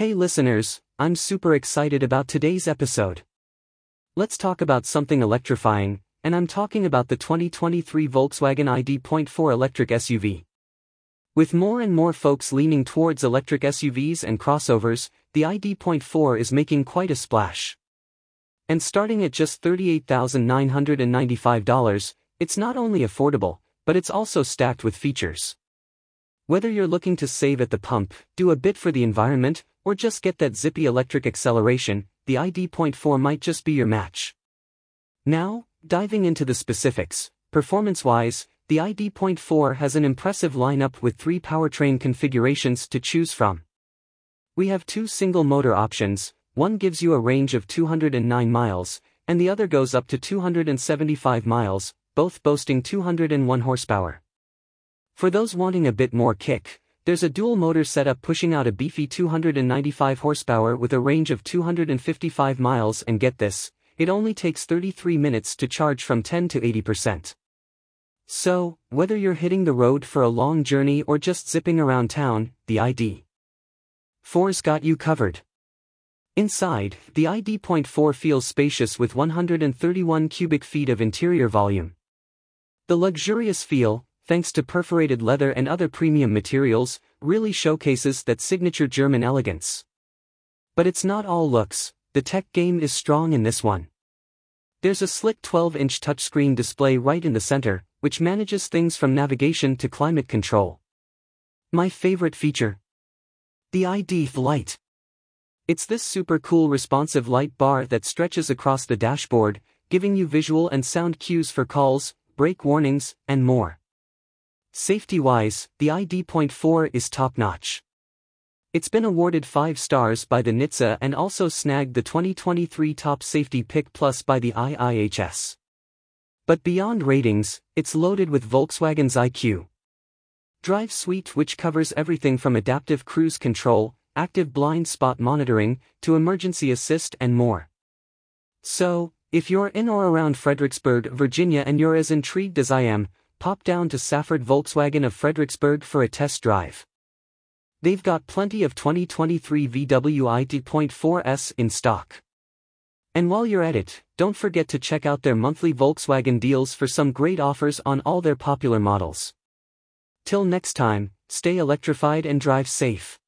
Hey listeners, I'm super excited about today's episode. Let's talk about something electrifying, and I'm talking about the 2023 Volkswagen ID.4 electric SUV. With more and more folks leaning towards electric SUVs and crossovers, the ID.4 is making quite a splash. And starting at just $38,995, it's not only affordable, but it's also stacked with features. Whether you're looking to save at the pump, do a bit for the environment, or just get that zippy electric acceleration, the ID.4 might just be your match. Now, diving into the specifics, performance-wise, the ID.4 has an impressive lineup with three powertrain configurations to choose from. We have two single-motor options, one gives you a range of 209 miles, and the other goes up to 275 miles, both boasting 201 horsepower. For those wanting a bit more kick, there's a dual motor setup pushing out a beefy 295 horsepower with a range of 255 miles and get this, it only takes 33 minutes to charge from 10 to 80%. So, whether you're hitting the road for a long journey or just zipping around town, the ID. 4's got you covered. Inside, the ID.4 feels spacious with 131 cubic feet of interior volume. The luxurious feel, thanks to perforated leather and other premium materials, really showcases that signature German elegance. But it's not all looks, the tech game is strong in this one. There's a slick 12-inch touchscreen display right in the center, which manages things from navigation to climate control. My favorite feature. The ID light. It's this super cool responsive light bar that stretches across the dashboard, giving you visual and sound cues for calls, brake warnings, and more. Safety-wise, the ID.4 is top-notch. It's been awarded 5 stars by the NHTSA and also snagged the 2023 Top Safety Pick Plus by the IIHS. But beyond ratings, it's loaded with Volkswagen's IQ. Drive Suite which covers everything from adaptive cruise control, active blind spot monitoring, to emergency assist and more. So, if you're in or around Fredericksburg, Virginia and you're as intrigued as I am, pop down to Safford Volkswagen of Fredericksburg for a test drive. They've got plenty of 2023 VW ID.4S in stock. And while you're at it, don't forget to check out their monthly Volkswagen deals for some great offers on all their popular models. Till next time, stay electrified and drive safe.